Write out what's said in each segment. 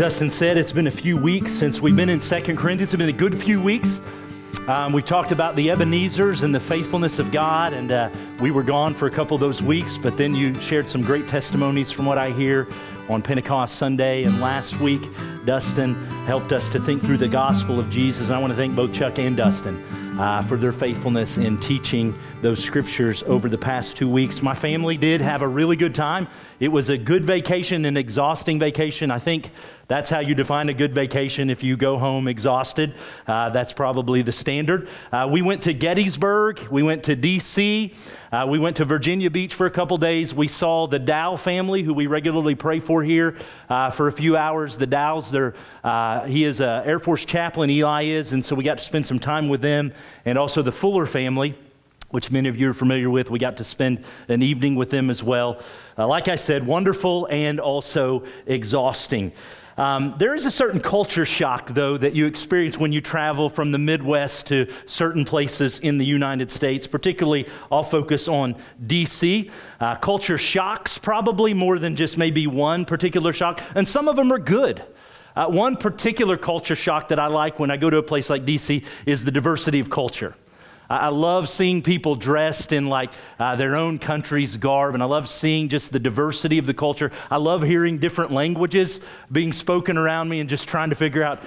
Dustin said, it's been a few weeks since we've been in Second Corinthians. It's been a good few weeks. Um, we've talked about the Ebenezer's and the faithfulness of God, and uh, we were gone for a couple of those weeks, but then you shared some great testimonies from what I hear on Pentecost Sunday. And last week, Dustin helped us to think through the gospel of Jesus. And I want to thank both Chuck and Dustin uh, for their faithfulness in teaching those scriptures over the past two weeks. My family did have a really good time. It was a good vacation, an exhausting vacation. I think that's how you define a good vacation if you go home exhausted. Uh, that's probably the standard. Uh, we went to Gettysburg, we went to D.C., uh, we went to Virginia Beach for a couple days. We saw the Dow family, who we regularly pray for here, uh, for a few hours. The Dows, uh, he is an Air Force chaplain, Eli is, and so we got to spend some time with them, and also the Fuller family which many of you are familiar with. We got to spend an evening with them as well. Uh, like I said, wonderful and also exhausting. Um, there is a certain culture shock, though, that you experience when you travel from the Midwest to certain places in the United States. Particularly, I'll focus on DC. Uh, culture shocks, probably more than just maybe one particular shock, and some of them are good. Uh, one particular culture shock that I like when I go to a place like DC is the diversity of culture. I love seeing people dressed in like uh, their own country's garb, and I love seeing just the diversity of the culture. I love hearing different languages being spoken around me and just trying to figure out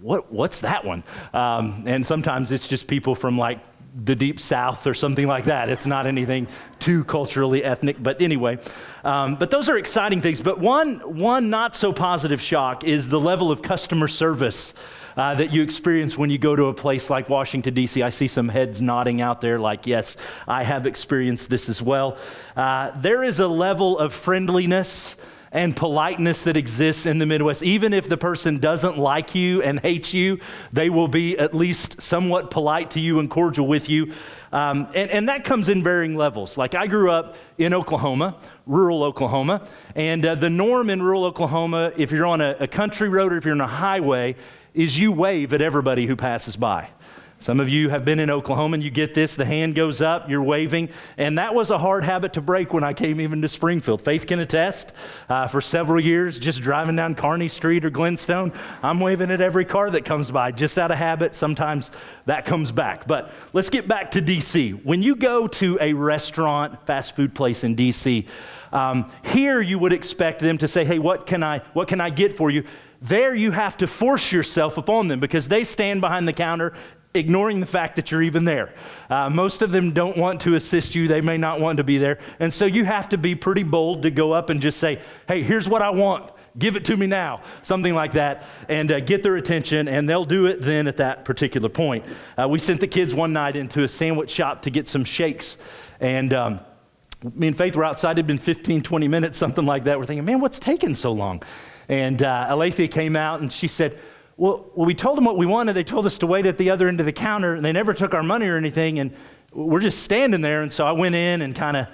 what, what's that one? Um, and sometimes it's just people from like the deep south or something like that. It's not anything too culturally ethnic, but anyway. Um, but those are exciting things. But one, one not so positive shock is the level of customer service uh, that you experience when you go to a place like Washington, D.C. I see some heads nodding out there, like, yes, I have experienced this as well. Uh, there is a level of friendliness and politeness that exists in the Midwest. Even if the person doesn't like you and hates you, they will be at least somewhat polite to you and cordial with you. Um, and, and, that comes in varying levels. Like I grew up in Oklahoma, rural Oklahoma, and uh, the norm in rural Oklahoma, if you're on a, a country road or if you're on a highway, is you wave at everybody who passes by. Some of you have been in Oklahoma and you get this the hand goes up, you're waving. And that was a hard habit to break when I came even to Springfield. Faith can attest uh, for several years, just driving down Kearney Street or Glenstone, I'm waving at every car that comes by, just out of habit. Sometimes that comes back. But let's get back to DC. When you go to a restaurant, fast food place in DC, um, here you would expect them to say, Hey, what can I, what can I get for you? There you have to force yourself upon them because they stand behind the counter ignoring the fact that you're even there. Uh, most of them don't want to assist you, they may not want to be there. And so you have to be pretty bold to go up and just say, hey, here's what I want. Give it to me now, something like that, and uh, get their attention, and they'll do it then at that particular point. Uh, we sent the kids one night into a sandwich shop to get some shakes, and um, me and Faith were outside. It had been 15, 20 minutes, something like that. We're thinking, man, what's taking so long? And uh, Alethea came out and she said, well, well, we told them what we wanted. They told us to wait at the other end of the counter, and they never took our money or anything. And we're just standing there. And so I went in and kind of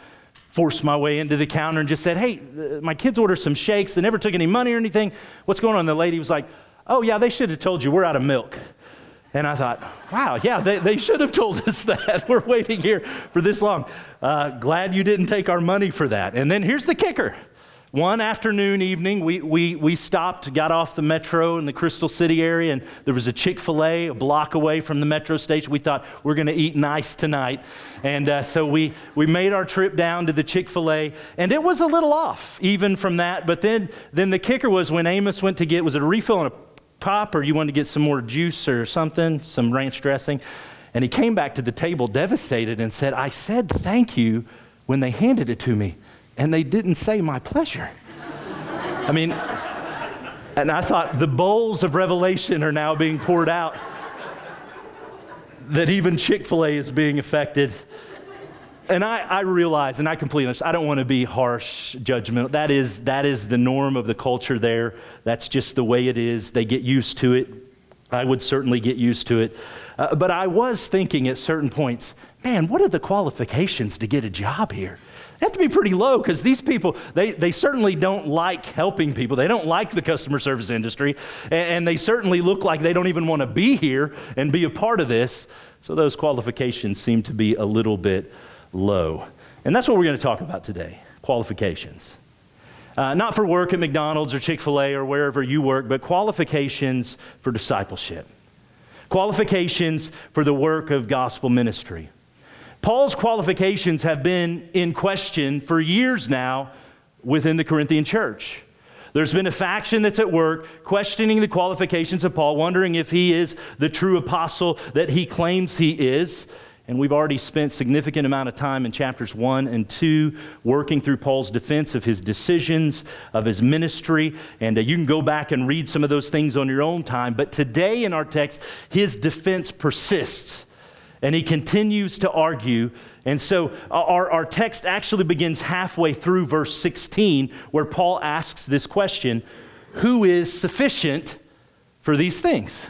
forced my way into the counter and just said, Hey, my kids ordered some shakes. They never took any money or anything. What's going on? The lady was like, Oh, yeah, they should have told you we're out of milk. And I thought, wow, yeah, they, they should have told us that. We're waiting here for this long. Uh, glad you didn't take our money for that. And then here's the kicker one afternoon, evening, we, we, we stopped, got off the metro in the Crystal City area, and there was a Chick fil A a block away from the metro station. We thought, we're going to eat nice tonight. And uh, so we, we made our trip down to the Chick fil A, and it was a little off even from that. But then, then the kicker was when Amos went to get, was it a refill on a pop, or you wanted to get some more juice or something, some ranch dressing? And he came back to the table devastated and said, I said thank you when they handed it to me and they didn't say my pleasure. I mean, and I thought the bowls of revelation are now being poured out that even Chick fil A is being affected. And I, I realize, and I completely understand, I don't want to be harsh, judgmental. That is, that is the norm of the culture there. That's just the way it is. They get used to it. I would certainly get used to it. Uh, but I was thinking at certain points, man, what are the qualifications to get a job here? Have to be pretty low because these people, they, they certainly don't like helping people. They don't like the customer service industry. And, and they certainly look like they don't even want to be here and be a part of this. So those qualifications seem to be a little bit low. And that's what we're going to talk about today qualifications. Uh, not for work at McDonald's or Chick fil A or wherever you work, but qualifications for discipleship, qualifications for the work of gospel ministry. Paul's qualifications have been in question for years now within the Corinthian church. There's been a faction that's at work questioning the qualifications of Paul, wondering if he is the true apostle that he claims he is. And we've already spent significant amount of time in chapters 1 and 2 working through Paul's defense of his decisions, of his ministry. And uh, you can go back and read some of those things on your own time. But today in our text, his defense persists. And he continues to argue. And so uh, our, our text actually begins halfway through verse 16, where Paul asks this question Who is sufficient for these things?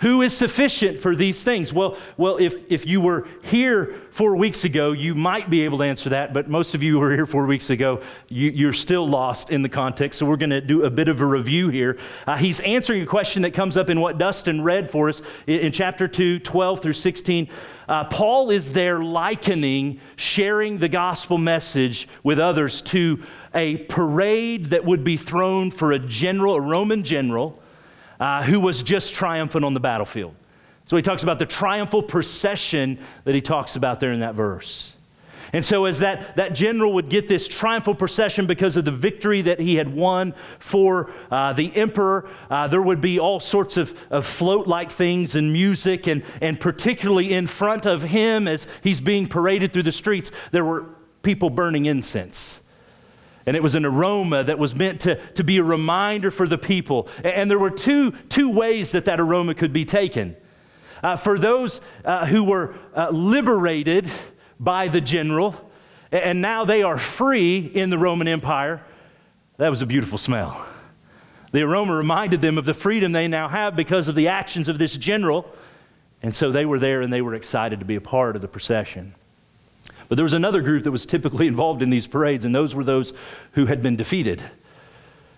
Who is sufficient for these things? Well, well if, if you were here four weeks ago, you might be able to answer that, but most of you who were here four weeks ago, you, are still lost in the context. So we're going to do a bit of a review here. Uh, he's answering a question that comes up in what Dustin read for us in, in chapter 2, 12 through 16. Uh, Paul is there likening sharing the gospel message with others to a parade that would be thrown for a general, a Roman general uh, who was just triumphant on the battlefield. So he talks about the triumphal procession that he talks about there in that verse. And so, as that, that general would get this triumphal procession because of the victory that he had won for uh, the emperor, uh, there would be all sorts of, of float like things and music, and, and particularly in front of him as he's being paraded through the streets, there were people burning incense. And it was an aroma that was meant to, to be a reminder for the people. And there were two, two ways that that aroma could be taken. Uh, for those uh, who were uh, liberated by the general, and now they are free in the Roman Empire, that was a beautiful smell. The aroma reminded them of the freedom they now have because of the actions of this general. And so they were there and they were excited to be a part of the procession. But there was another group that was typically involved in these parades, and those were those who had been defeated.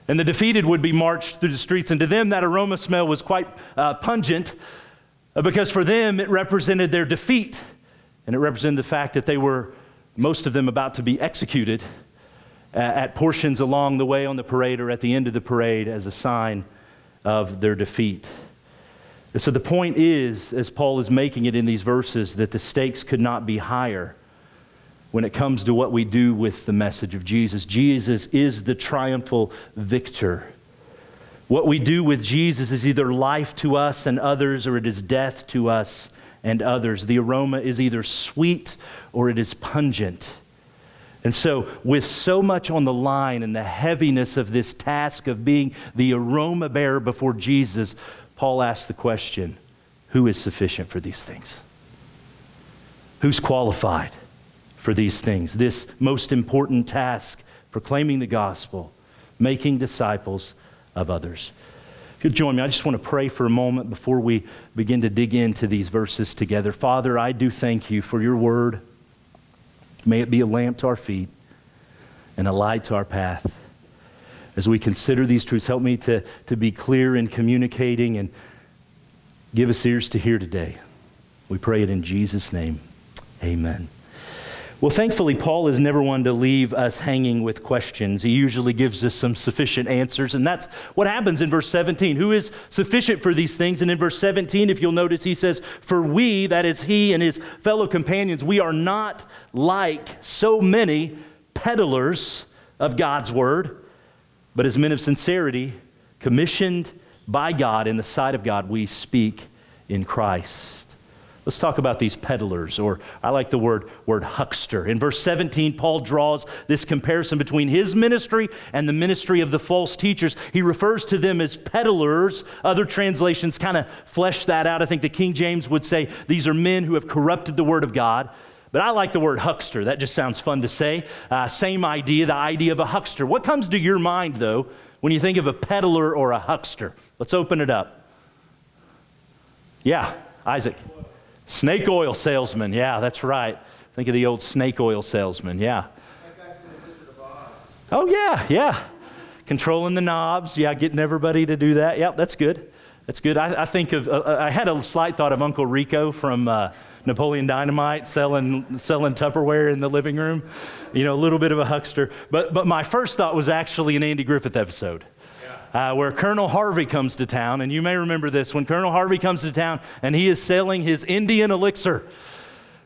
And the defeated would be marched through the streets, and to them, that aroma smell was quite uh, pungent because for them, it represented their defeat. And it represented the fact that they were, most of them, about to be executed uh, at portions along the way on the parade or at the end of the parade as a sign of their defeat. And so the point is, as Paul is making it in these verses, that the stakes could not be higher when it comes to what we do with the message of Jesus. Jesus is the triumphal victor. What we do with Jesus is either life to us and others, or it is death to us and others. The aroma is either sweet or it is pungent. And so, with so much on the line and the heaviness of this task of being the aroma bearer before Jesus, Paul asks the question who is sufficient for these things? Who's qualified? for these things this most important task proclaiming the gospel, making disciples of others. If you'll join me, I just want to pray for a moment before we begin to dig into these verses together. Father, I do thank you for your word. May it be a lamp to our feet and a light to our path. As we consider these truths, help me to, to be clear in communicating and give us ears to hear today. We pray it in Jesus' name. Amen. Well, thankfully, Paul is never one to leave us hanging with questions. He usually gives us some sufficient answers, and that's what happens in verse 17. Who is sufficient for these things? And in verse 17, if you'll notice, he says, For we, that is he and his fellow companions, we are not like so many peddlers of God's word, but as men of sincerity, commissioned by God in the sight of God, we speak in Christ. Let's talk about these peddlers, or I like the word, word huckster. In verse 17, Paul draws this comparison between his ministry and the ministry of the false teachers. He refers to them as peddlers. Other translations kind of flesh that out. I think the King James would say these are men who have corrupted the word of God. But I like the word huckster. That just sounds fun to say. Uh, same idea, the idea of a huckster. What comes to your mind, though, when you think of a peddler or a huckster? Let's open it up. Yeah, Isaac. Snake oil salesman. Yeah, that's right. Think of the old snake oil salesman. Yeah. Oh, yeah, yeah. Controlling the knobs. Yeah, getting everybody to do that. Yep, that's good. That's good. I, I think of, uh, uh I had a slight thought of Uncle Rico from uh, Napoleon Dynamite selling, selling Tupperware in the living room. You know, a little bit of a huckster. But, but my first thought was actually an Andy Griffith episode. Uh, where Colonel Harvey comes to town, and you may remember this when Colonel Harvey comes to town and he is selling his Indian elixir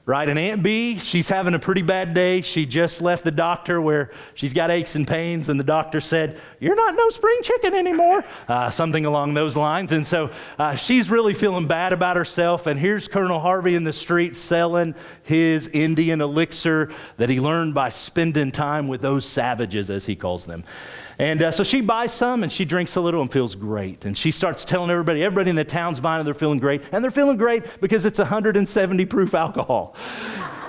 right? And Aunt Bee, she's having a pretty bad day. She just left the doctor where she's got aches and pains, and the doctor said, You're not no spring chicken anymore, uh, something along those lines. And so uh, she's really feeling bad about herself. And here's Colonel Harvey in the street selling his Indian elixir that he learned by spending time with those savages, as he calls them. And uh, so she buys some and she drinks a little and feels great. And she starts telling everybody, everybody in the town's buying it, they're feeling great. And they're feeling great because it's 170 proof alcohol.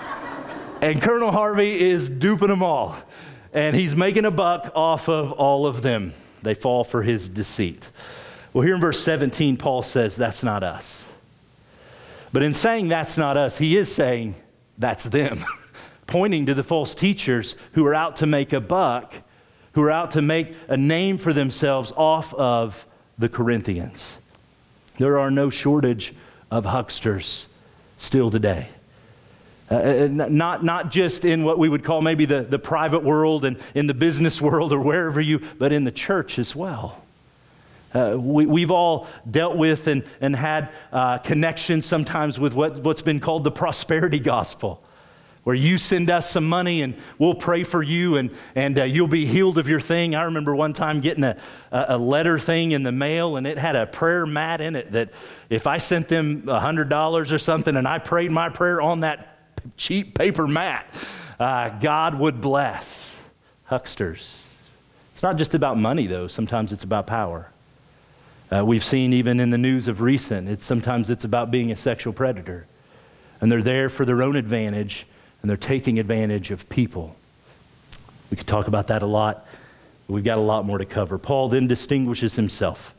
and Colonel Harvey is duping them all. And he's making a buck off of all of them. They fall for his deceit. Well, here in verse 17, Paul says, That's not us. But in saying that's not us, he is saying that's them, pointing to the false teachers who are out to make a buck who are out to make a name for themselves off of the Corinthians. There are no shortage of hucksters still today. Uh, uh not, not just in what we would call maybe the, the private world and in the business world or wherever you, but in the church as well. Uh, we, have all dealt with and, and had uh, connections sometimes with what, what's been called the prosperity gospel where you send us some money and we'll pray for you and, and uh, you'll be healed of your thing. I remember one time getting a, a letter thing in the mail and it had a prayer mat in it that if I sent them $100 or something and I prayed my prayer on that cheap paper mat, uh, God would bless. Hucksters. It's not just about money, though, sometimes it's about power. Uh, we've seen even in the news of recent, it's, sometimes it's about being a sexual predator. And they're there for their own advantage and they're taking advantage of people. We could talk about that a lot, but we've got a lot more to cover. Paul then distinguishes himself.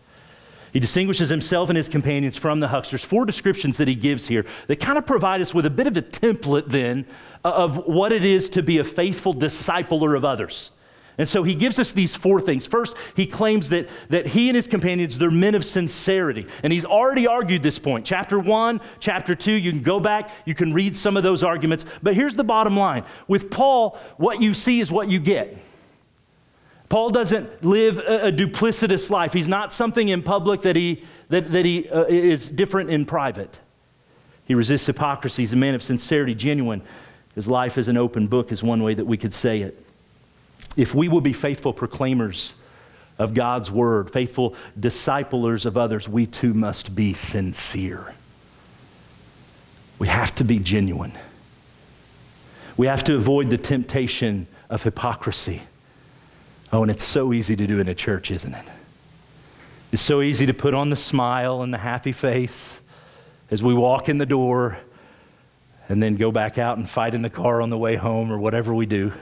He distinguishes himself and his companions from the hucksters. Four descriptions that he gives here that kind of provide us with a bit of a template then of what it is to be a faithful discipler of others. And so he gives us these four things. First, he claims that, that he and his companions, they're men of sincerity. And he's already argued this point. Chapter one, chapter two, you can go back, you can read some of those arguments. But here's the bottom line with Paul, what you see is what you get. Paul doesn't live a, a duplicitous life. He's not something in public that he, that, that he uh, is different in private. He resists hypocrisy. He's a man of sincerity, genuine. His life is an open book, is one way that we could say it if we will be faithful proclaimers of God's word, faithful disciplers of others, we too must be sincere. We have to be genuine. We have to avoid the temptation of hypocrisy. Oh, and it's so easy to do in a church, isn't it? It's so easy to put on the smile and the happy face as we walk in the door and then go back out and fight in the car on the way home or whatever we do.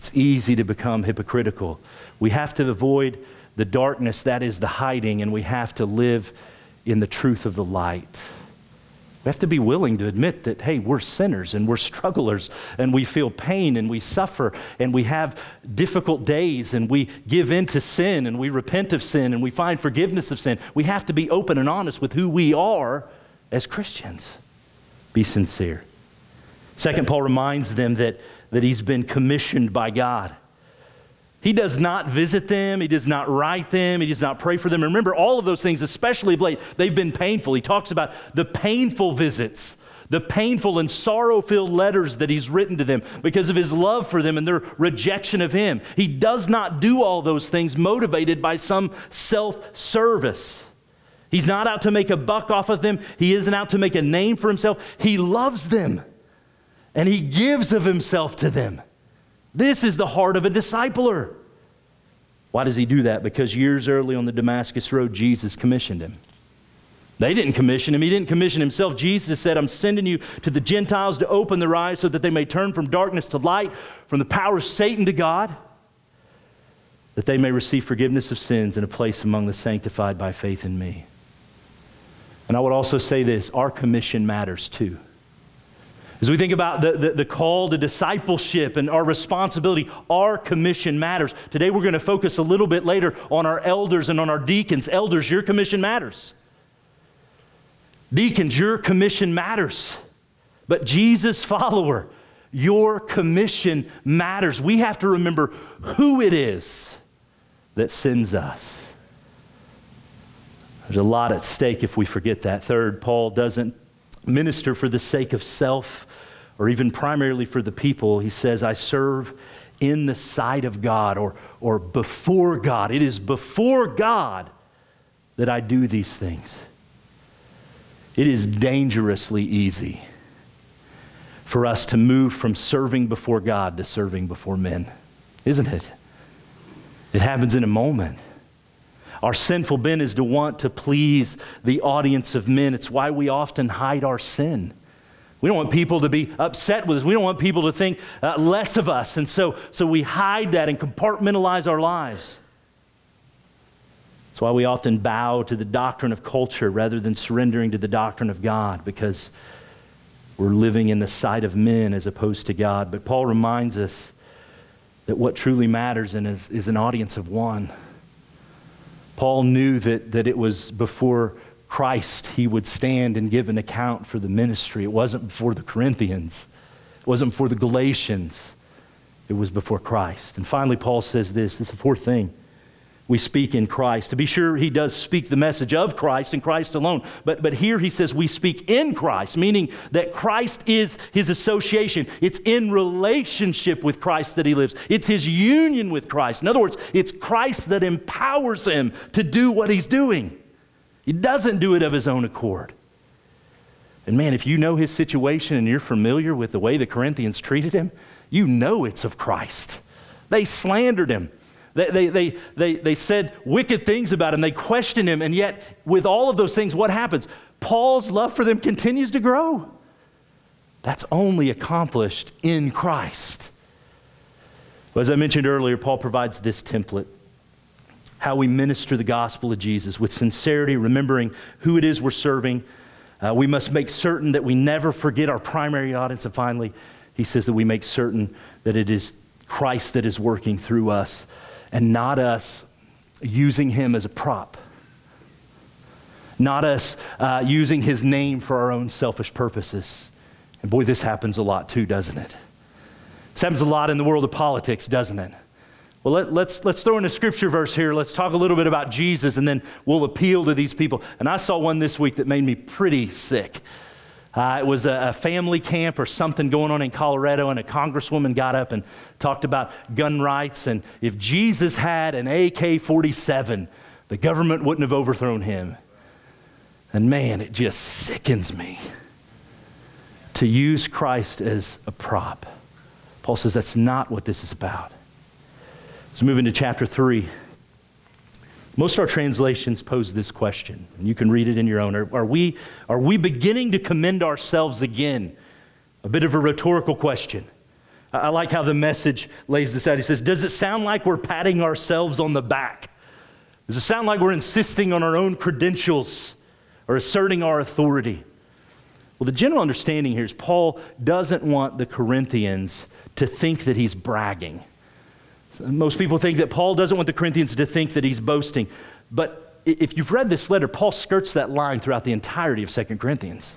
It's easy to become hypocritical. We have to avoid the darkness that is the hiding, and we have to live in the truth of the light. We have to be willing to admit that, hey, we're sinners and we're strugglers and we feel pain and we suffer and we have difficult days and we give in to sin and we repent of sin and we find forgiveness of sin. We have to be open and honest with who we are as Christians. Be sincere. Second, Paul reminds them that that he's been commissioned by God. He does not visit them. He does not write them. He does not pray for them. Remember, all of those things, especially of late, they've been painful. He talks about the painful visits, the painful and sorrow filled letters that he's written to them because of his love for them and their rejection of him. He does not do all those things motivated by some self service. He's not out to make a buck off of them, he isn't out to make a name for himself. He loves them and he gives of himself to them. This is the heart of a discipler. Why does he do that? Because years early on the Damascus Road, Jesus commissioned him. They didn't commission him. He didn't commission himself. Jesus said, I'm sending you to the Gentiles to open their eyes so that they may turn from darkness to light, from the power of Satan to God, that they may receive forgiveness of sins and a place among the sanctified by faith in me. And I would also say this our commission matters too. As we think about the, the, the, call to discipleship and our responsibility, our commission matters. Today we're going to focus a little bit later on our elders and on our deacons. Elders, your commission matters. Deacons, your commission matters. But Jesus, follower, your commission matters. We have to remember who it is that sends us. There's a lot at stake if we forget that. Third, Paul doesn't minister for the sake of self or even primarily for the people. He says, I serve in the sight of God or, or before God. It is before God that I do these things. It is dangerously easy for us to move from serving before God to serving before men, isn't it? It happens in a moment. Our sinful bent is to want to please the audience of men. It's why we often hide our sin. We don't want people to be upset with us. We don't want people to think uh, less of us. And so, so we hide that and compartmentalize our lives. That's why we often bow to the doctrine of culture rather than surrendering to the doctrine of God because we're living in the sight of men as opposed to God. But Paul reminds us that what truly matters is, is an audience of one. Paul knew that, that it was before Christ he would stand and give an account for the ministry. It wasn't before the Corinthians, it wasn't before the Galatians, it was before Christ. And finally, Paul says this this is the fourth thing we speak in Christ. To be sure, he does speak the message of Christ and Christ alone. But, but here he says we speak in Christ, meaning that Christ is his association. It's in relationship with Christ that he lives, it's his union with Christ. In other words, it's Christ that empowers him to do what he's doing. He doesn't do it of his own accord. And man, if you know his situation and you're familiar with the way the Corinthians treated him, you know it's of Christ. They slandered him. They, they, they, they, they said wicked things about him. They questioned him. And yet, with all of those things, what happens? Paul's love for them continues to grow. That's only accomplished in Christ. Well, as I mentioned earlier, Paul provides this template how we minister the gospel of Jesus with sincerity, remembering who it is we're serving. Uh, we must make certain that we never forget our primary audience. And finally, he says that we make certain that it is Christ that is working through us and not us using him as a prop. Not us uh, using his name for our own selfish purposes. And boy, this happens a lot too, doesn't it? This happens a lot in the world of politics, doesn't it? Well, let, us let's, let's throw in a scripture verse here. Let's talk a little bit about Jesus, and then we'll appeal to these people. And I saw one this week that made me pretty sick. Uh, it was a, a, family camp or something going on in Colorado, and a congresswoman got up and talked about gun rights. And if Jesus had an AK 47, the government wouldn't have overthrown him. And man, it just sickens me to use Christ as a prop. Paul says that's not what this is about. Let's move into chapter 3. Most of our translations pose this question, and you can read it in your own. Are, are, we, are we beginning to commend ourselves again? A bit of a rhetorical question. I, I like how the message lays this out. He says, Does it sound like we're patting ourselves on the back? Does it sound like we're insisting on our own credentials or asserting our authority? Well, the general understanding here is Paul doesn't want the Corinthians to think that he's bragging. Most people think that Paul doesn't want the Corinthians to think that he's boasting. But if you've read this letter, Paul skirts that line throughout the entirety of 2 Corinthians.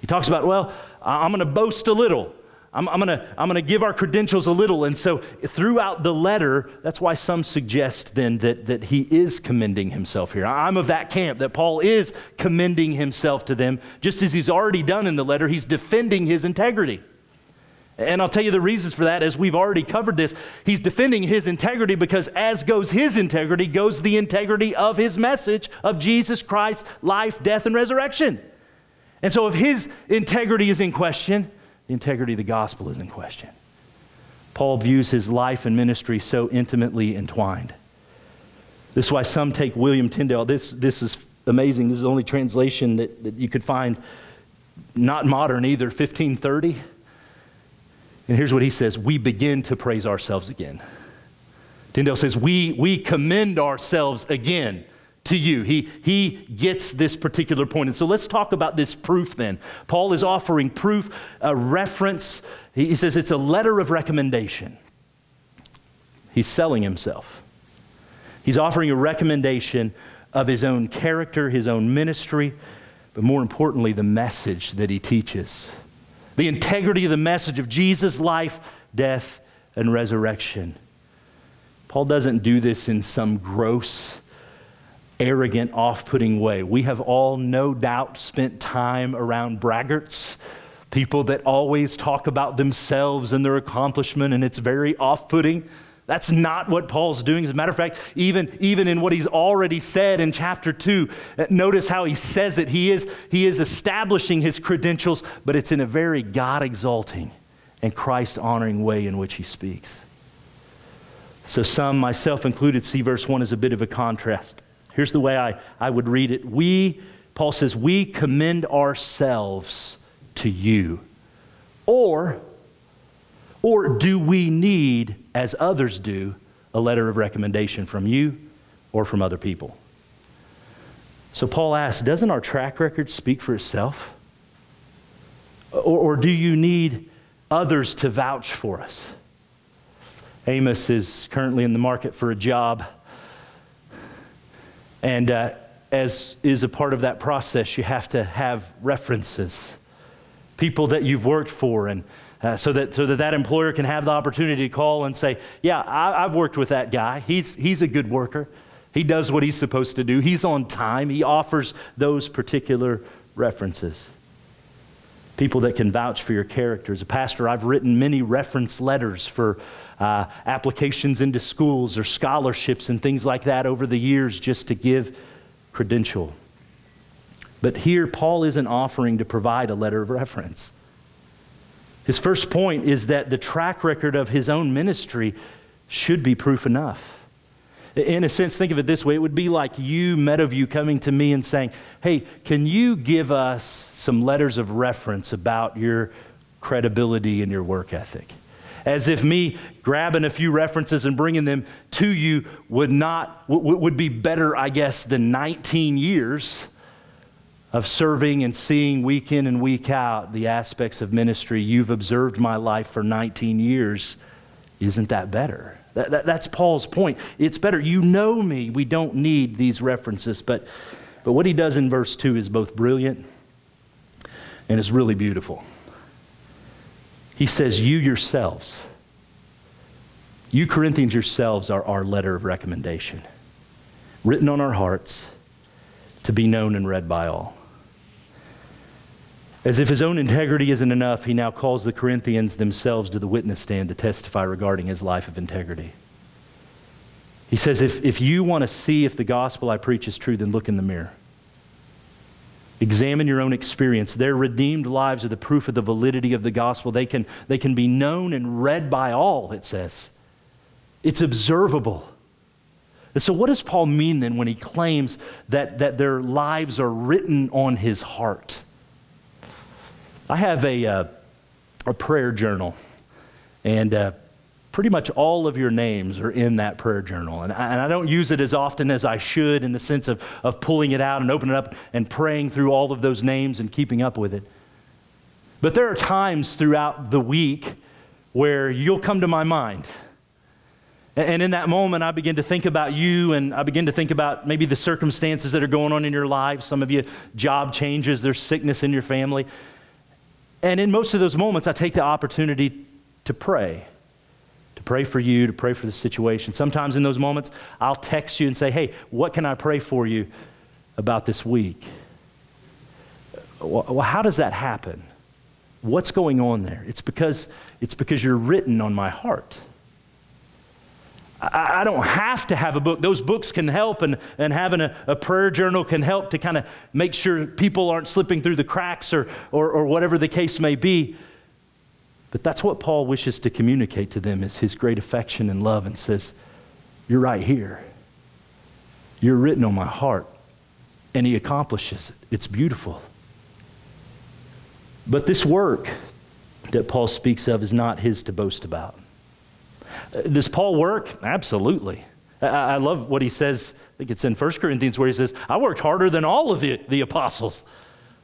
He talks about, well, I'm going to boast a little. I'm, I'm going I'm to give our credentials a little. And so throughout the letter, that's why some suggest then that, that he is commending himself here. I'm of that camp, that Paul is commending himself to them, just as he's already done in the letter. He's defending his integrity. And I'll tell you the reasons for that as we've already covered this. He's defending his integrity because, as goes his integrity, goes the integrity of his message of Jesus Christ's life, death, and resurrection. And so, if his integrity is in question, the integrity of the gospel is in question. Paul views his life and ministry so intimately entwined. This is why some take William Tyndale. This, this is amazing. This is the only translation that, that you could find, not modern either, 1530. And here's what he says We begin to praise ourselves again. Tyndale says, We, we commend ourselves again to you. He, he gets this particular point. And so let's talk about this proof then. Paul is offering proof, a reference. He, he says it's a letter of recommendation. He's selling himself. He's offering a recommendation of his own character, his own ministry, but more importantly, the message that he teaches. The integrity of the message of Jesus' life, death, and resurrection. Paul doesn't do this in some gross, arrogant, off putting way. We have all no doubt spent time around braggarts, people that always talk about themselves and their accomplishment, and it's very off putting. That's not what Paul's doing. As a matter of fact, even, even in what he's already said in chapter 2, uh, notice how he says it. He is, he is establishing his credentials, but it's in a very God exalting and Christ honoring way in which he speaks. So, some, myself included, see verse 1 as a bit of a contrast. Here's the way I, I would read it. We, Paul says, we commend ourselves to you. Or, or do we need, as others do, a letter of recommendation from you or from other people? So Paul asks, doesn't our track record speak for itself? Or, or do you need others to vouch for us? Amos is currently in the market for a job. And uh, as is a part of that process, you have to have references, people that you've worked for, and uh, so, that, so that that employer can have the opportunity to call and say, Yeah, I, I've worked with that guy. He's, he's a good worker. He does what he's supposed to do. He's on time. He offers those particular references. People that can vouch for your character. As a pastor, I've written many reference letters for uh, applications into schools or scholarships and things like that over the years just to give credential. But here, Paul isn't offering to provide a letter of reference. His first point is that the track record of his own ministry should be proof enough. In a sense, think of it this way it would be like you, Meadowview, coming to me and saying, Hey, can you give us some letters of reference about your credibility and your work ethic? As if me grabbing a few references and bringing them to you would not, would be better, I guess, than 19 years of serving and seeing week in and week out the aspects of ministry. You've observed my life for 19 years. Isn't that better? That, that, that's Paul's point. It's better. You know me. We don't need these references. But, but what he does in verse 2 is both brilliant and is really beautiful. He says, You yourselves, you Corinthians yourselves are our letter of recommendation, written on our hearts to be known and read by all. As if his own integrity isn't enough, he now calls the Corinthians themselves to the witness stand to testify regarding his life of integrity. He says, if, if you want to see if the gospel I preach is true, then look in the mirror. Examine your own experience. Their redeemed lives are the proof of the validity of the gospel. They can, they can be known and read by all, it says. It's observable. And so, what does Paul mean then when he claims that, that their lives are written on his heart? I have a, uh, a prayer journal, and uh, pretty much all of your names are in that prayer journal. And I, and I, don't use it as often as I should in the sense of, of pulling it out and opening it up and praying through all of those names and keeping up with it. But there are times throughout the week where you'll come to my mind. And in that moment, I begin to think about you and I begin to think about maybe the circumstances that are going on in your life. Some of you, job changes, there's sickness in your family. And in most of those moments, I take the opportunity to pray, to pray for you, to pray for the situation. Sometimes in those moments, I'll text you and say, hey, what can I pray for you about this week? Well, how does that happen? What's going on there? It's because, it's because you're written on my heart. I, I don't have to have a book. Those books can help, and, and having a, a prayer journal can help to kind of make sure people aren't slipping through the cracks or, or, or whatever the case may be. But that's what Paul wishes to communicate to them is his great affection and love and says, You're right here. You're written on my heart. And he accomplishes it. It's beautiful. But this work that Paul speaks of is not his to boast about. Does Paul work? Absolutely. I, love what he says. I think it's in 1 Corinthians where he says, I worked harder than all of the, the apostles.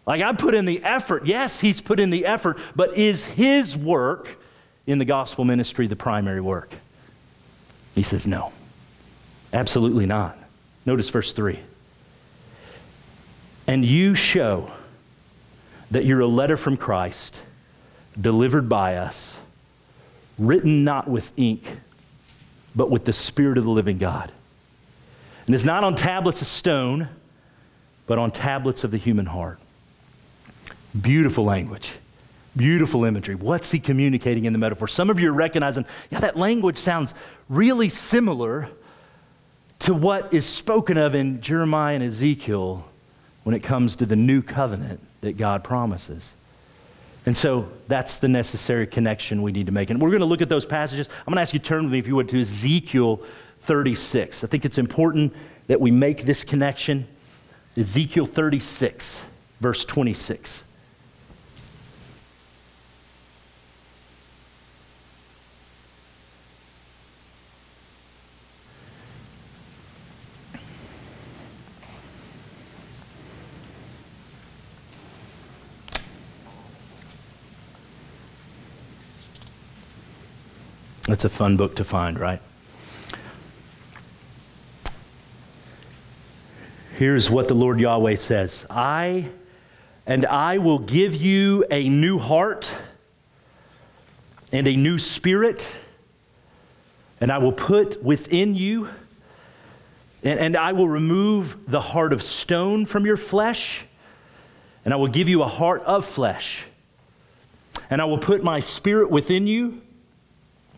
Like I put in the effort. Yes, he's put in the effort, but is his work in the gospel ministry the primary work? He says, no. Absolutely not. Notice verse 3. And you show that you're a letter from Christ delivered by us, written not with ink, but with the Spirit of the living God. And it's not on tablets of stone, but on tablets of the human heart. Beautiful language. Beautiful imagery. What's he communicating in the metaphor? Some of you are recognizing, yeah, that language sounds really similar to what is spoken of in Jeremiah and Ezekiel when it comes to the new covenant that God promises. And so that's the necessary connection we need to make. And we're going to look at those passages. I'm going to ask you to turn with me, if you would, to Ezekiel 36. I think it's important that we make this connection. Ezekiel 36, verse 26. That's a fun book to find, right? Here's what the Lord Yahweh says I and I will give you a new heart and a new spirit, and I will put within you, and, and I will remove the heart of stone from your flesh, and I will give you a heart of flesh. And I will put my spirit within you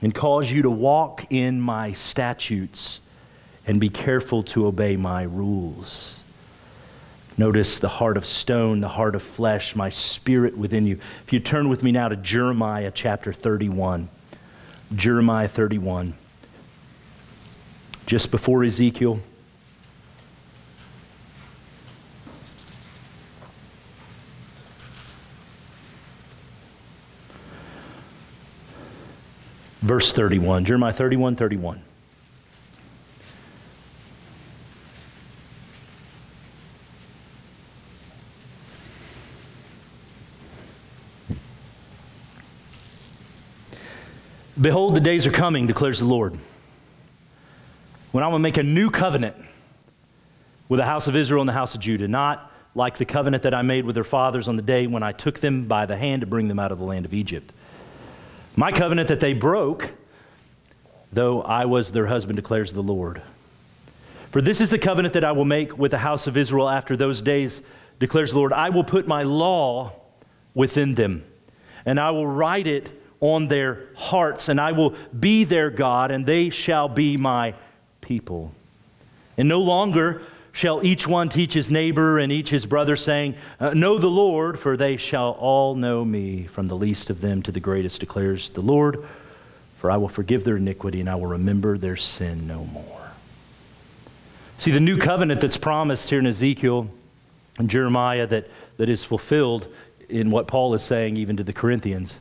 and cause you to walk in my statutes and be careful to obey my rules. Notice the heart of stone, the heart of flesh, my spirit within you. If you turn with me now to Jeremiah chapter 31. Jeremiah 31. Just before Ezekiel. Verse 31. Jeremiah 31 31. Behold, the days are coming, declares the Lord, when I will make a new covenant with the house of Israel and the house of Judah, not like the covenant that I made with their fathers on the day when I took them by the hand to bring them out of the land of Egypt my covenant that they broke, though I was their husband, declares the Lord. For this is the covenant that I will make with the house of Israel after those days, declares the Lord. I will put my law within them, and I will write it on their hearts, and I will be their God, and they shall be my people. And no longer shall each one teach his neighbor and each his brother, saying, uh, Know the Lord, for they shall all know me, from the least of them to the greatest, declares the Lord. For I will forgive their iniquity and I will remember their sin no more. See, the new covenant that's promised here in Ezekiel and Jeremiah that, that is fulfilled in what Paul is saying even to the Corinthians,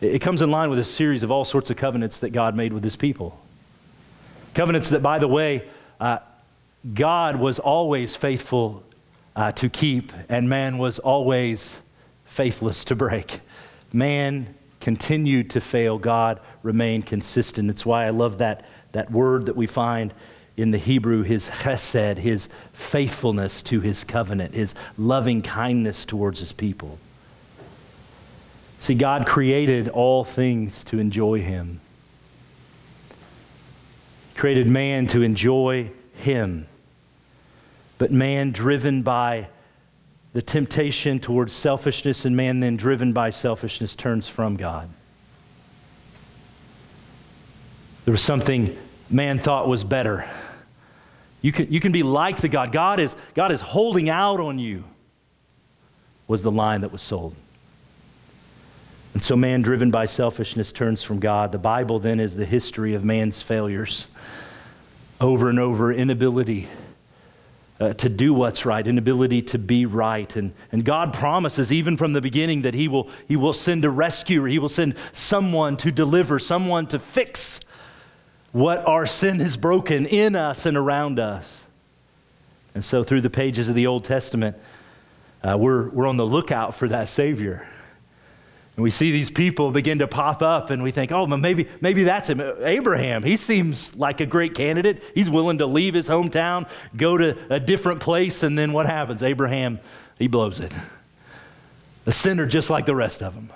it, it comes in line with a series of all sorts of covenants that God made with his people. Covenants that, by the way, uh, God was always faithful uh, to keep, and man was always faithless to break. Man continued to fail, God remained consistent. It's why I love that, that word that we find in the Hebrew, his chesed, his faithfulness to his covenant, his loving kindness towards his people. See, God created all things to enjoy him. created man to enjoy him. But man, driven by the temptation towards selfishness, and man, then driven by selfishness, turns from God. There was something man thought was better. You can, you can be like the God. God is, God is holding out on you, was the line that was sold. And so man, driven by selfishness, turns from God. The Bible then is the history of man's failures over and over, inability uh, to do what's right, an ability to be right. And, and God promises, even from the beginning, that he will, he will send a rescuer. He will send someone to deliver, someone to fix what our sin has broken in us and around us. And so, through the pages of the Old Testament, uh, we're, we're on the lookout for that Savior. And we see these people begin to pop up, and we think, oh, maybe, maybe that's him. Abraham, he seems like a great candidate. He's willing to leave his hometown, go to a different place, and then what happens? Abraham, he blows it. A sinner just like the rest of them.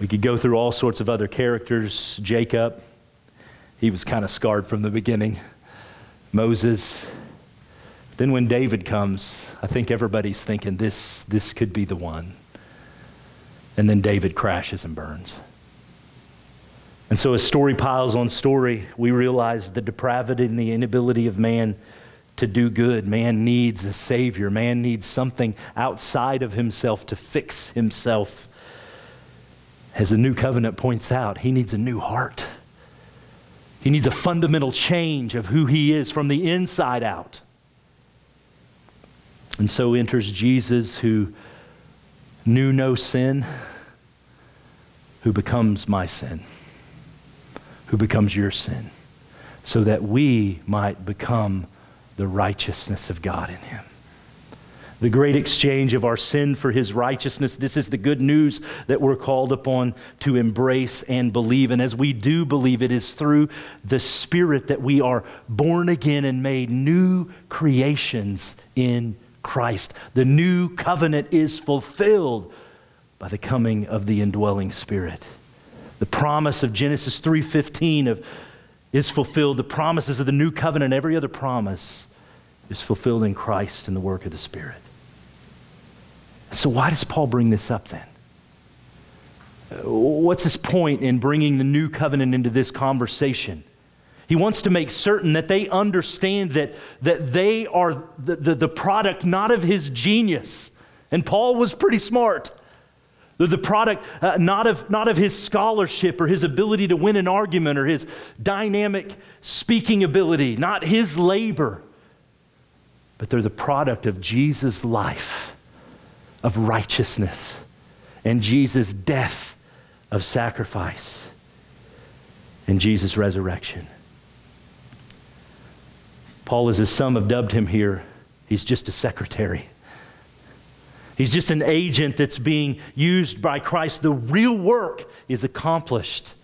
We could go through all sorts of other characters. Jacob, he was kind of scarred from the beginning. Moses. Then when David comes, I think everybody's thinking this, this could be the one. And then David crashes and burns. And so, as story piles on story, we realize the depravity and the inability of man to do good. Man needs a Savior. Man needs something outside of himself to fix himself. As the new covenant points out, he needs a new heart. He needs a fundamental change of who he is from the inside out. And so enters Jesus, who knew no sin, who becomes my sin who becomes your sin, so that we might become the righteousness of God in him. The great exchange of our sin for his righteousness. This is the good news that we're called upon to embrace and believe. And as we do believe, it is through the Spirit that we are born again and made new creations in Christ. The new covenant is fulfilled by the coming of the indwelling Spirit. The promise of Genesis 3:15 of is fulfilled. The promises of the new covenant, every other promise is fulfilled in Christ in the work of the Spirit. So why does Paul bring this up then? What's his point in bringing the new covenant into this conversation? He wants to make certain that they understand that, that they are the, the, the product not of his genius. And Paul was pretty smart. They're the product uh, not, of, not of his scholarship or his ability to win an argument or his dynamic speaking ability, not his labor, but they're the product of Jesus' life of righteousness and Jesus' death of sacrifice and Jesus' resurrection. Paul, as some have dubbed him here, he's just a secretary. He's just an agent that's being used by Christ. The real work is accomplished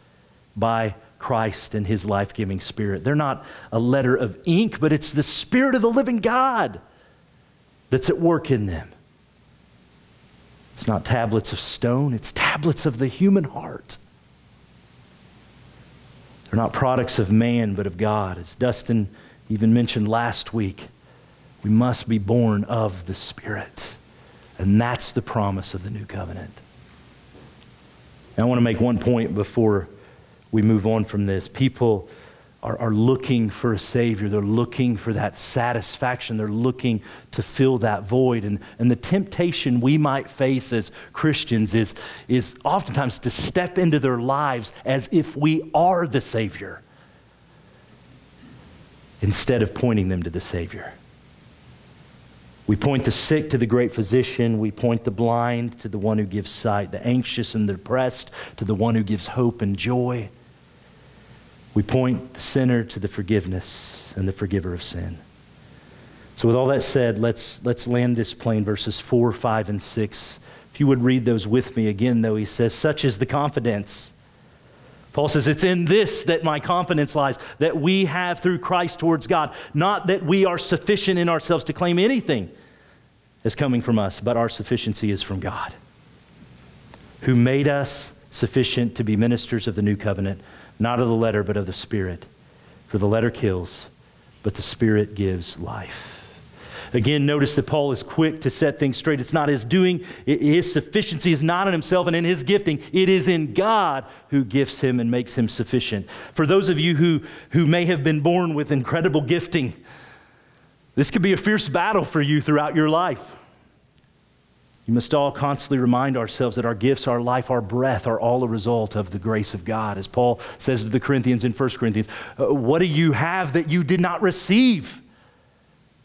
by Christ and his life giving spirit. They're not a letter of ink, but it's the spirit of the living God that's at work in them. It's not tablets of stone, it's tablets of the human heart. They're not products of man, but of God. As Dustin even mentioned last week, we must be born of the Spirit. And that's the promise of the new covenant. I want to make one point before we move on from this. People are, are looking for a Savior, they're looking for that satisfaction, they're looking to fill that void. And, and the temptation we might face as Christians is, is oftentimes to step into their lives as if we are the Savior instead of pointing them to the Savior. We point the sick to the great physician. We point the blind to the one who gives sight, the anxious and the depressed to the one who gives hope and joy. We point the sinner to the forgiveness and the forgiver of sin. So, with all that said, let's, let's land this plane, verses 4, 5, and 6. If you would read those with me again, though, he says, Such is the confidence. Paul says, It's in this that my confidence lies, that we have through Christ towards God. Not that we are sufficient in ourselves to claim anything as coming from us, but our sufficiency is from God, who made us sufficient to be ministers of the new covenant, not of the letter, but of the Spirit. For the letter kills, but the Spirit gives life. Again, notice that Paul is quick to set things straight. It's not his doing, his sufficiency is not in himself and in his gifting. It is in God who gifts him and makes him sufficient. For those of you who, who may have been born with incredible gifting, this could be a fierce battle for you throughout your life. You must all constantly remind ourselves that our gifts, our life, our breath are all a result of the grace of God. As Paul says to the Corinthians in 1 Corinthians, uh, what do you have that you did not receive?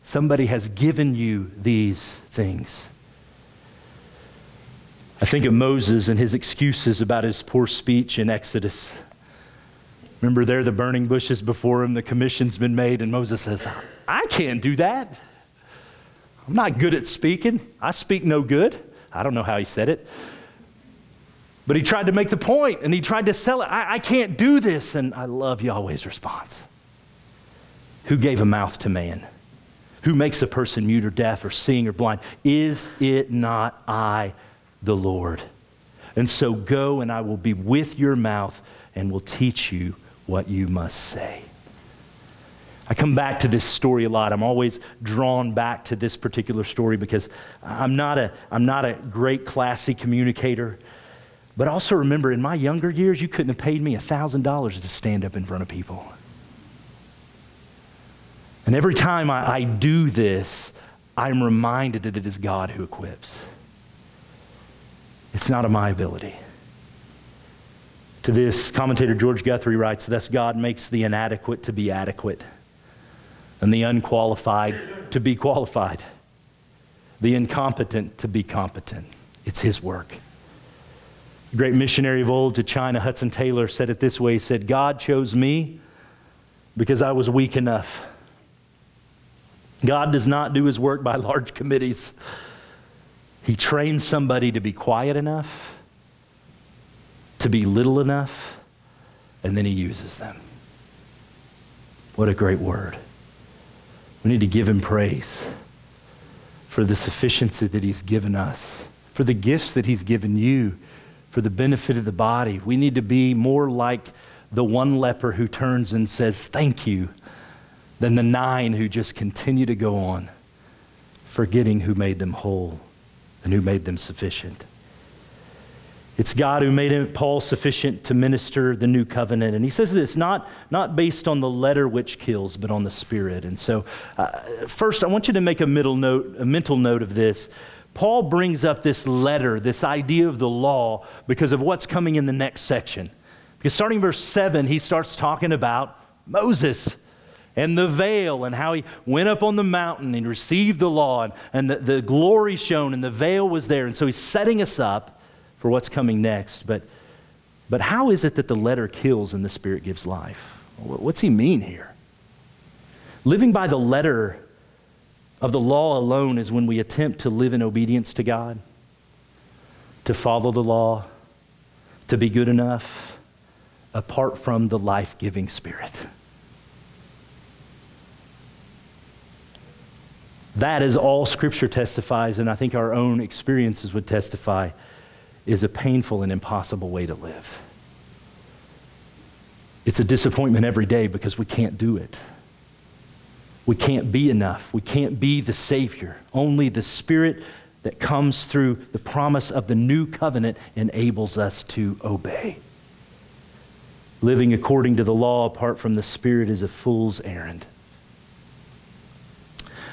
Somebody has given you these things. I think of Moses and his excuses about his poor speech in Exodus. Remember, there the burning bushes before him, the commission's been made, and Moses says, I can't do that. I'm not good at speaking. I speak no good. I don't know how he said it. But he tried to make the point and he tried to sell it. I, I can't do this. And I love Yahweh's response. Who gave a mouth to man? Who makes a person mute or deaf or seeing or blind? Is it not I, the Lord? And so go, and I will be with your mouth and will teach you what you must say. I come back to this story a lot. I'm always drawn back to this particular story because I'm not a, I'm not a great, classy communicator. But also remember, in my younger years, you couldn't have paid me $1,000 to stand up in front of people. And every time I, I do this, I'm reminded that it is God who equips. It's not of my ability. To this, commentator George Guthrie writes Thus, God makes the inadequate to be adequate, and the unqualified to be qualified, the incompetent to be competent. It's His work. The great missionary of old to China, Hudson Taylor, said it this way He said, God chose me because I was weak enough. God does not do his work by large committees. He trains somebody to be quiet enough, to be little enough, and then he uses them. What a great word. We need to give him praise for the sufficiency that he's given us, for the gifts that he's given you, for the benefit of the body. We need to be more like the one leper who turns and says, Thank you, than the nine who just continue to go on, forgetting who made them whole and who made them sufficient. It's God who made Paul sufficient to minister the new covenant. And he says this not, not based on the letter which kills, but on the spirit. And so, uh, first, I want you to make a, middle note, a mental note of this. Paul brings up this letter, this idea of the law, because of what's coming in the next section. Because starting verse 7, he starts talking about Moses and the veil and how he went up on the mountain and received the law and, and the, the glory shone and the veil was there. And so he's setting us up for what's coming next. But, but how is it that the letter kills and the spirit gives life? What's he mean here? Living by the letter of the law alone is when we attempt to live in obedience to God, to follow the law, to be good enough, apart from the life giving spirit. That is all Scripture testifies, and I think our own experiences would testify, is a painful and impossible way to live. It's a disappointment every day because we can't do it. We can't be enough. We can't be the Savior. Only the Spirit that comes through the promise of the new covenant enables us to obey. Living according to the law apart from the Spirit is a fool's errand.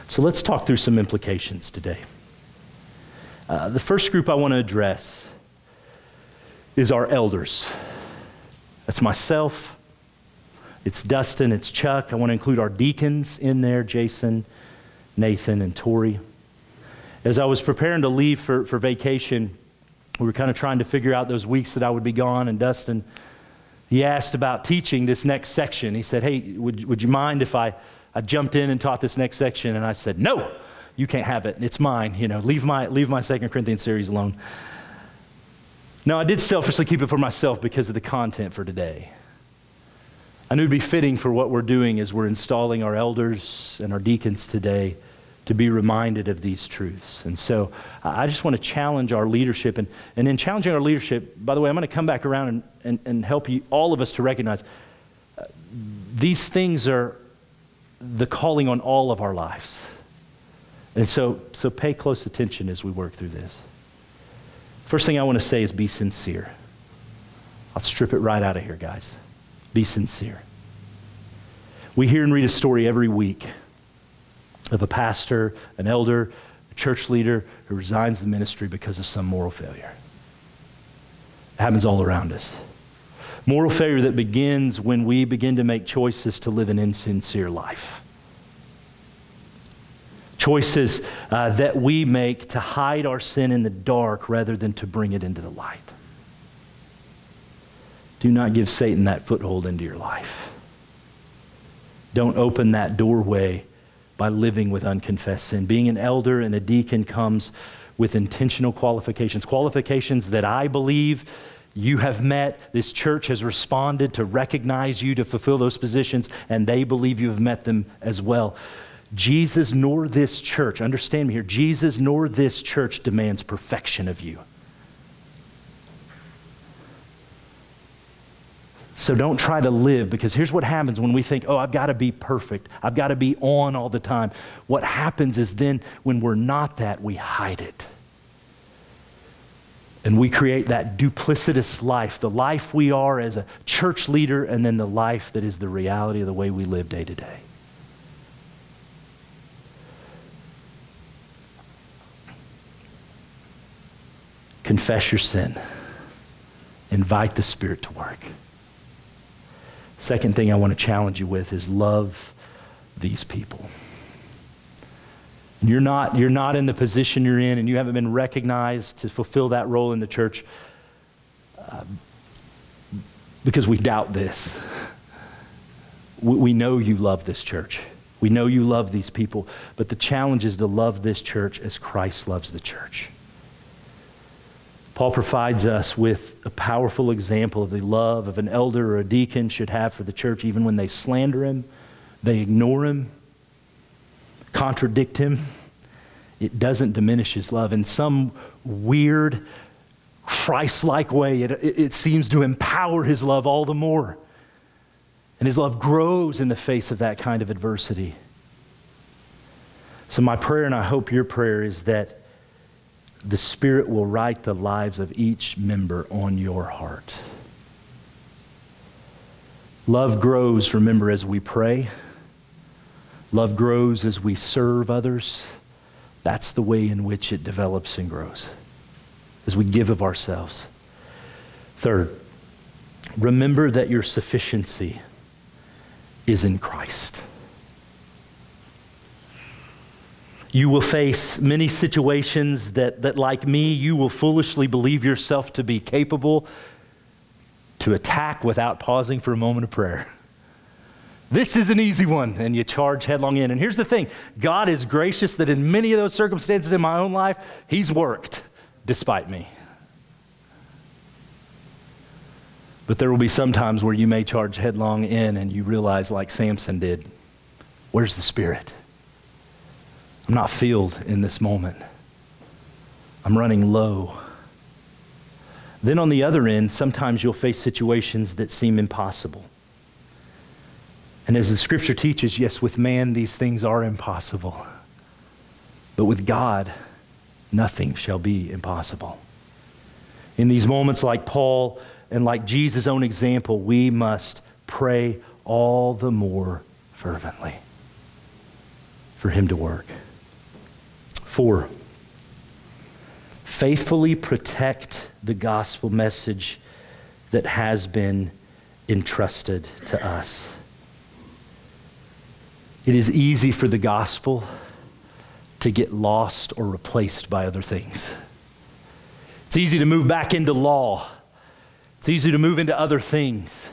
So let's talk through some implications today. Uh, the first group I want to address is our elders. That's myself, it's Dustin, it's Chuck. I want to include our deacons in there Jason, Nathan, and Tori. As I was preparing to leave for, for vacation, we were kind of trying to figure out those weeks that I would be gone, and Dustin, he asked about teaching this next section. He said, Hey, would, would you mind if I I jumped in and taught this next section, and I said, No, you can't have it. It's mine. You know, leave my, leave my Second Corinthians series alone. No, I did selfishly keep it for myself because of the content for today. I knew it'd be fitting for what we're doing as we're installing our elders and our deacons today to be reminded of these truths. And so I just want to challenge our leadership. And, and in challenging our leadership, by the way, I'm going to come back around and, and, and help you, all of us to recognize uh, these things are, the calling on all of our lives. And so, so pay close attention as we work through this. First thing I want to say is be sincere. I'll strip it right out of here, guys. Be sincere. We hear and read a story every week of a pastor, an elder, a church leader who resigns the ministry because of some moral failure. It happens all around us. Moral failure that begins when we begin to make choices to live an insincere life. Choices uh, that we make to hide our sin in the dark rather than to bring it into the light. Do not give Satan that foothold into your life. Don't open that doorway by living with unconfessed sin. Being an elder and a deacon comes with intentional qualifications, qualifications that I believe you have met, this church has responded to recognize you to fulfill those positions, and they believe you have met them as well. Jesus nor this church, understand me here, Jesus nor this church demands perfection of you. So don't try to live because here's what happens when we think, oh, I've got to be perfect. I've got to be on all the time. What happens is then when we're not that, we hide it. And we create that duplicitous life, the life we are as a church leader, and then the life that is the reality of the way we live day to day. Confess your sin. Invite the Spirit to work. Second thing I want to challenge you with is love these people. You're not, you're not in the position you're in, and you haven't been recognized to fulfill that role in the church uh, because we doubt this. We, we know you love this church. We know you love these people, but the challenge is to love this church as Christ loves the church. Paul provides us with a powerful example of the love of an elder or a deacon should have for the church, even when they slander him, they ignore him, contradict him. It doesn't diminish his love. In some weird, Christ like way, it, it seems to empower his love all the more. And his love grows in the face of that kind of adversity. So, my prayer, and I hope your prayer, is that the Spirit will write the lives of each member on your heart. Love grows, remember, as we pray. Love grows as we serve others. That's the way in which it develops and grows, as we give of ourselves. Third, remember that your sufficiency is in Christ. You will face many situations that, that, like me, you will foolishly believe yourself to be capable to attack without pausing for a moment of prayer. This is an easy one, and you charge headlong in. And here's the thing God is gracious that in many of those circumstances in my own life, He's worked despite me. But there will be some times where you may charge headlong in and you realize, like Samson did, where's the Spirit? I'm not filled in this moment. I'm running low. Then on the other end, sometimes you'll face situations that seem impossible. And as the scripture teaches, yes, with man these things are impossible. But with God, nothing shall be impossible. In these moments, like Paul and like Jesus' own example, we must pray all the more fervently for Him to work. Four, faithfully protect the gospel message that has been entrusted to us. It is easy for the gospel to get lost or replaced by other things. It's easy to move back into law. It's easy to move into other things.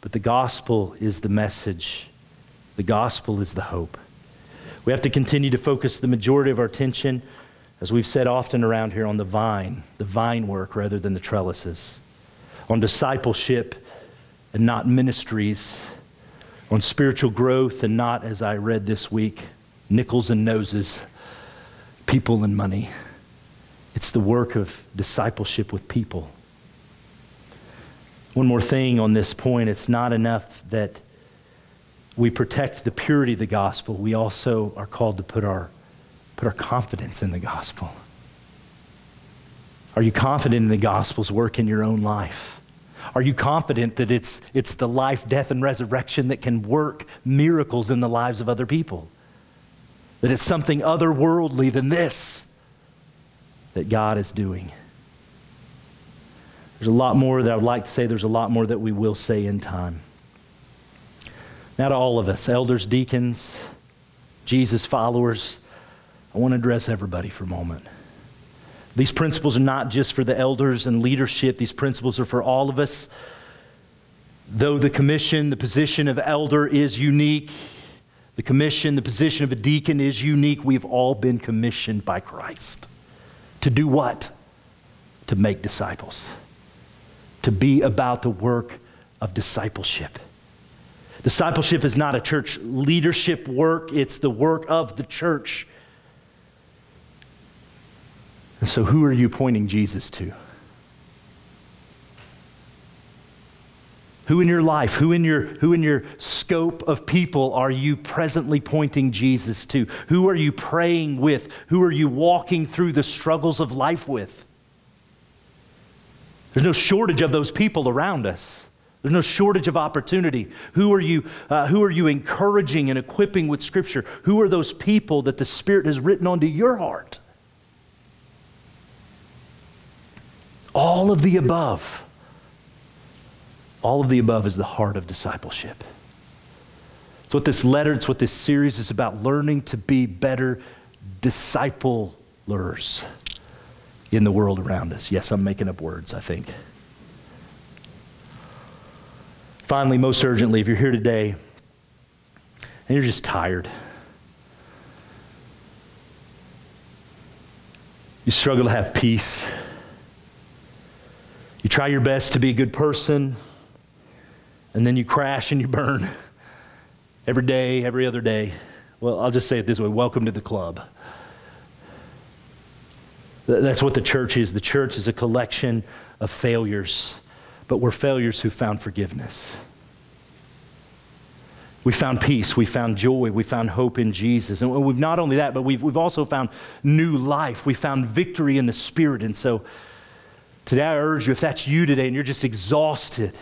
But the gospel is the message. The gospel is the hope. We have to continue to focus the majority of our attention, as we've said often around here, on the vine, the vine work rather than the trellises, on discipleship and not ministries, on spiritual growth and not, as I read this week, nickels and noses, people and money. It's the work of discipleship with people. One more thing on this point it's not enough that we protect the purity of the gospel, we also are called to put our, put our confidence in the gospel. Are you confident in the gospel's work in your own life? Are you confident that it's, it's the life, death, and resurrection that can work miracles in the lives of other people? That it's something otherworldly than this that God is doing? There's a lot more that I would like to say. There's a lot more that we will say in time. Now, to all of us, elders, deacons, Jesus followers, I want to address everybody for a moment. These principles are not just for the elders and leadership, these principles are for all of us. Though the commission, the position of elder is unique, the commission, the position of a deacon is unique, we've all been commissioned by Christ. To do what? To make disciples, to be about the work of discipleship. Discipleship is not a church leadership work, it's the work of the church. And so, who are you pointing Jesus to? Who in your life, who in your, who in your scope of people are you presently pointing Jesus to? Who are you praying with? Who are you walking through the struggles of life with? There's no shortage of those people around us. There's no shortage of opportunity. Who are you, uh, who are you encouraging and equipping with Scripture? Who are those people that the Spirit has written onto your heart? All of the above. All of the above is the heart of discipleship. It's what this letter, it's what this series is about learning to be better disciplers in the world around us. Yes, I'm making up words, I think. Finally, most urgently, if you're here today and you're just tired, you struggle to have peace, you try your best to be a good person, and then you crash and you burn every day, every other day. Well, I'll just say it this way welcome to the club. That's what the church is. The church is a collection of failures, but we're failures who found forgiveness. We found peace, we found joy, we found hope in Jesus. And we've not only that, but we've, we've also found new life. We found victory in the Spirit. And so today I urge you, if that's you today and you're just exhausted,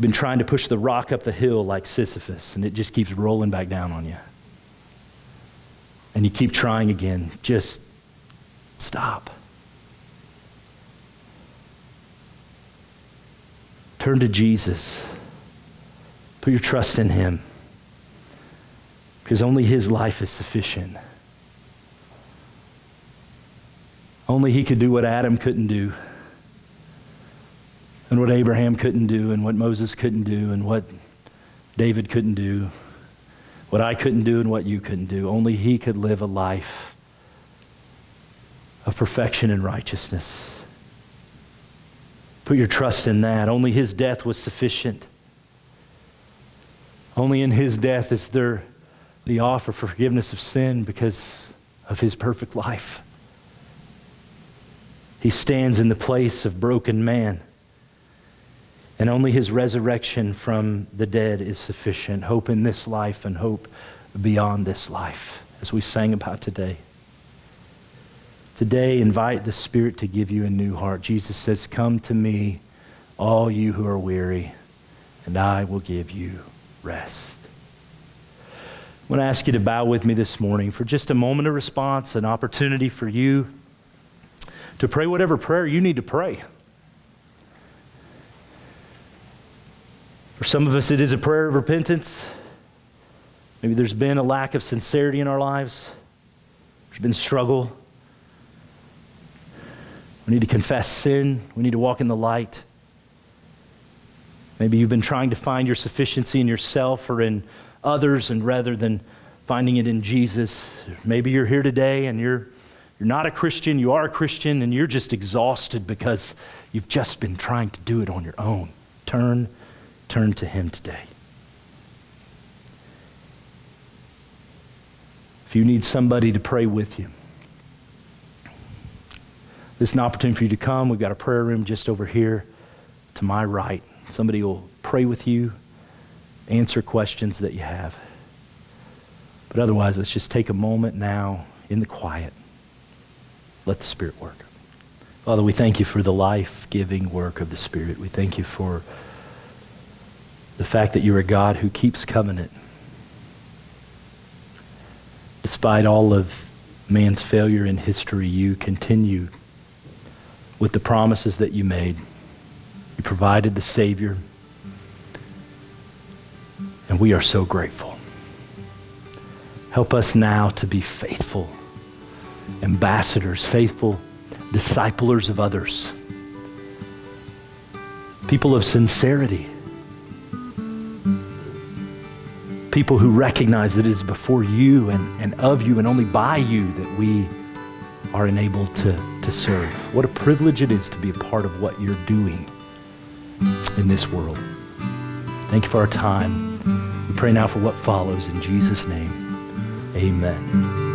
been trying to push the rock up the hill like Sisyphus, and it just keeps rolling back down on you. And you keep trying again. Just stop. Turn to Jesus. Put your trust in Him. Because only His life is sufficient. Only He could do what Adam couldn't do and what Abraham couldn't do, and what Moses couldn't do, and what David couldn't do, what I couldn't do, and what you couldn't do. Only He could live a life of perfection and righteousness. Put your trust in that. Only His death was sufficient. Only in His death is there the offer for forgiveness of sin because of His perfect life. He stands in the place of broken man. And only his resurrection from the dead is sufficient. Hope in this life and hope beyond this life, as we sang about today. Today, invite the Spirit to give you a new heart. Jesus says, Come to me, all you who are weary, and I will give you rest. I want to ask you to bow with me this morning for just a moment of response, an opportunity for you to pray whatever prayer you need to pray. For some of us, it is a prayer of repentance. Maybe there's been a lack of sincerity in our lives, there's been struggle. We need to confess sin, we need to walk in the light. Maybe you've been trying to find your sufficiency in yourself or in others, and rather than finding it in Jesus, maybe you're here today and you're, you're not a Christian, you are a Christian, and you're just exhausted because you've just been trying to do it on your own. Turn Turn to Him today. If you need somebody to pray with you, this is an opportunity for you to come. We've got a prayer room just over here to my right. Somebody will pray with you, answer questions that you have. But otherwise, let's just take a moment now in the quiet. Let the Spirit work. Father, we thank you for the life giving work of the Spirit. We thank you for the fact that you're a God who keeps covenant. Despite all of man's failure in history, you continue with the promises that you made. You provided the Savior, and we are so grateful. Help us now to be faithful ambassadors, faithful disciplers of others, people of sincerity people who recognize that it is before you and, and of you and only by you that we are enabled to, to serve. What a privilege it is to be a part of what you're doing in this world. Thank you for our time. We pray now for what follows in Jesus' name. Amen.